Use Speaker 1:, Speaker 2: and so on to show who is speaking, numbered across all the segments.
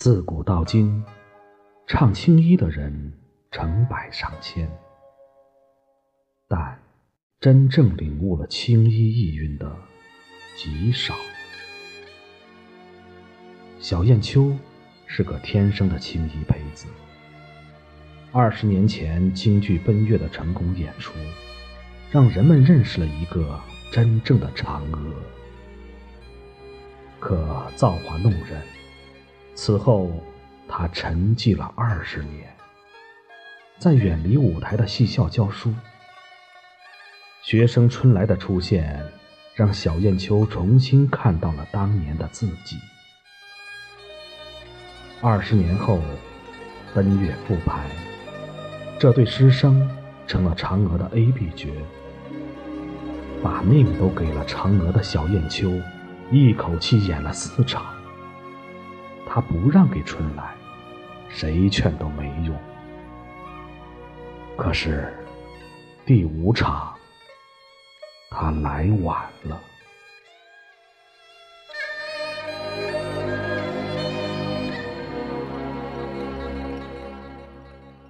Speaker 1: 自古到今，唱青衣的人成百上千，但真正领悟了青衣意蕴的极少。小燕秋是个天生的青衣胚子。二十年前京剧《奔月》的成功演出，让人们认识了一个真正的嫦娥。可造化弄人。此后，他沉寂了二十年，在远离舞台的戏校教书。学生春来的出现，让小燕秋重新看到了当年的自己。二十年后，奔月复排，这对师生成了嫦娥的 A、B 角，把命都给了嫦娥的小燕秋，一口气演了四场。他不让给春来，谁劝都没用。可是第五场，他来晚了。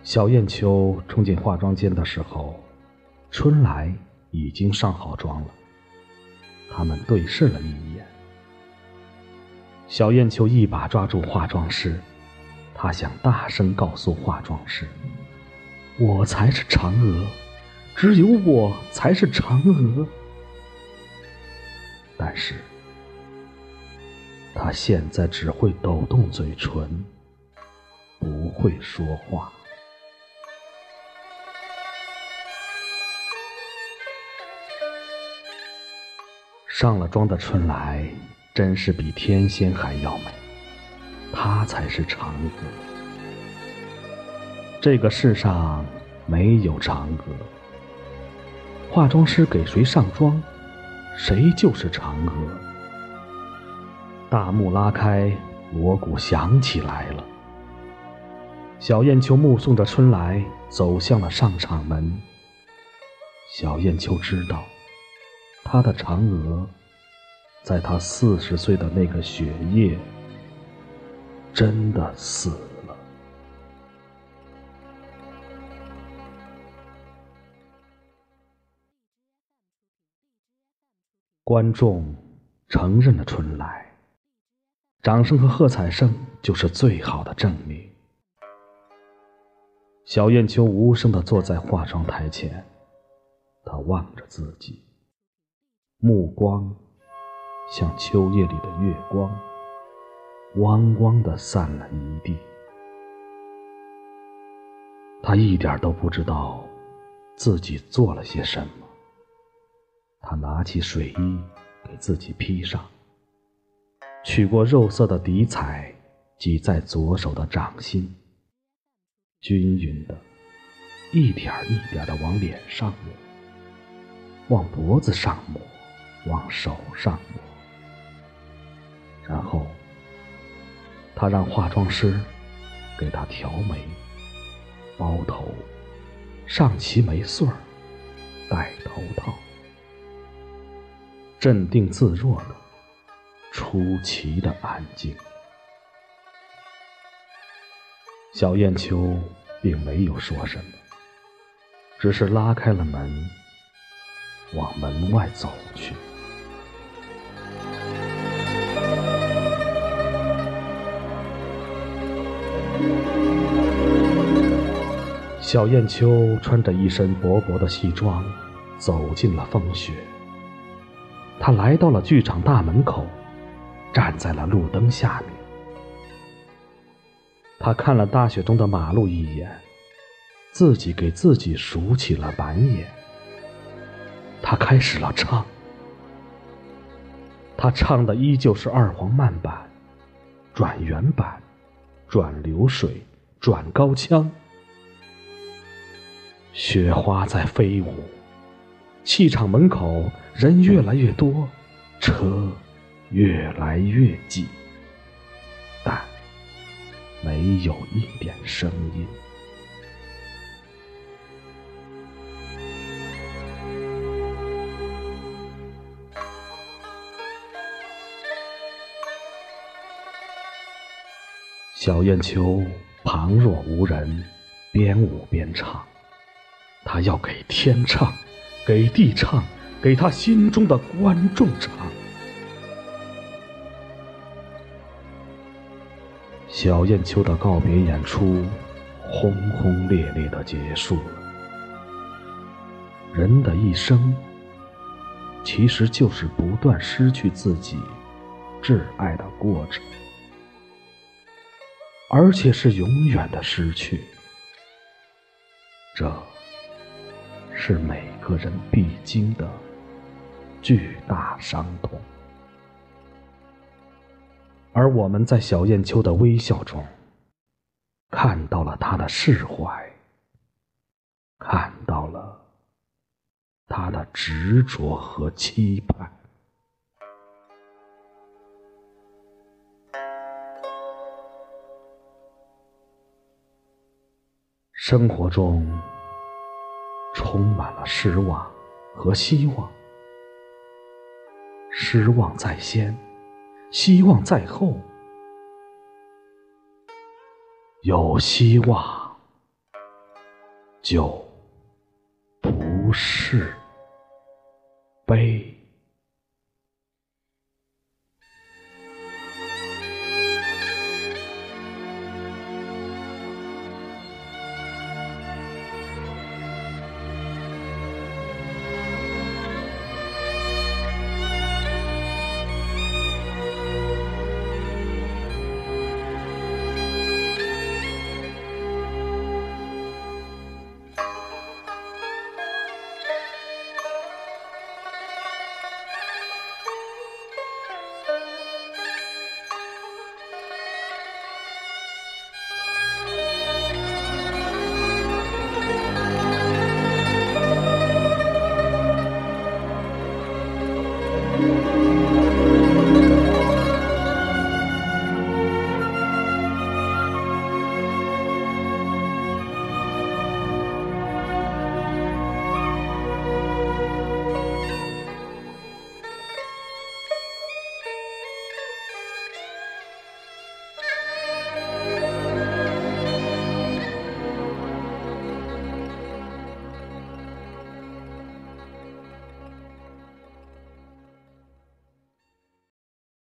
Speaker 1: 小燕秋冲进化妆间的时候，春来已经上好妆了。他们对视了一眼。小燕秋一把抓住化妆师，她想大声告诉化妆师：“我才是嫦娥，只有我才是嫦娥。”但是，她现在只会抖动嘴唇，不会说话。上了妆的春来。真是比天仙还要美，她才是嫦娥。这个世上没有嫦娥，化妆师给谁上妆，谁就是嫦娥。大幕拉开，锣鼓响起来了。小燕秋目送着春来走向了上场门。小燕秋知道，她的嫦娥。在他四十岁的那个雪夜，真的死了。观众承认了春来，掌声和喝彩声就是最好的证明。小燕秋无声的坐在化妆台前，她望着自己，目光。像秋夜里的月光，汪汪的散了一地。他一点都不知道自己做了些什么。他拿起水衣给自己披上，取过肉色的底彩挤在左手的掌心，均匀的，一点一点的往脸上抹，往脖子上抹，往手上抹。然后，他让化妆师给他调眉、包头、上齐眉穗儿、戴头套，镇定自若的，出奇的安静。小燕秋并没有说什么，只是拉开了门，往门外走去。小燕秋穿着一身薄薄的戏装，走进了风雪。他来到了剧场大门口，站在了路灯下面。他看了大雪中的马路一眼，自己给自己数起了板眼。他开始了唱。他唱的依旧是二黄慢板、转原板、转流水、转高腔。雪花在飞舞，气场门口人越来越多，车越来越挤，但没有一点声音。小燕秋旁若无人，边舞边唱。他要给天唱，给地唱，给他心中的观众唱。小艳秋的告别演出，轰轰烈烈的结束了。人的一生，其实就是不断失去自己挚爱的过程，而且是永远的失去。这，是每个人必经的巨大伤痛。而我们在小燕秋的微笑中，看到了他的释怀，看到了他的执着和期盼。生活中充满了失望和希望，失望在先。希望在后，有希望就不是悲。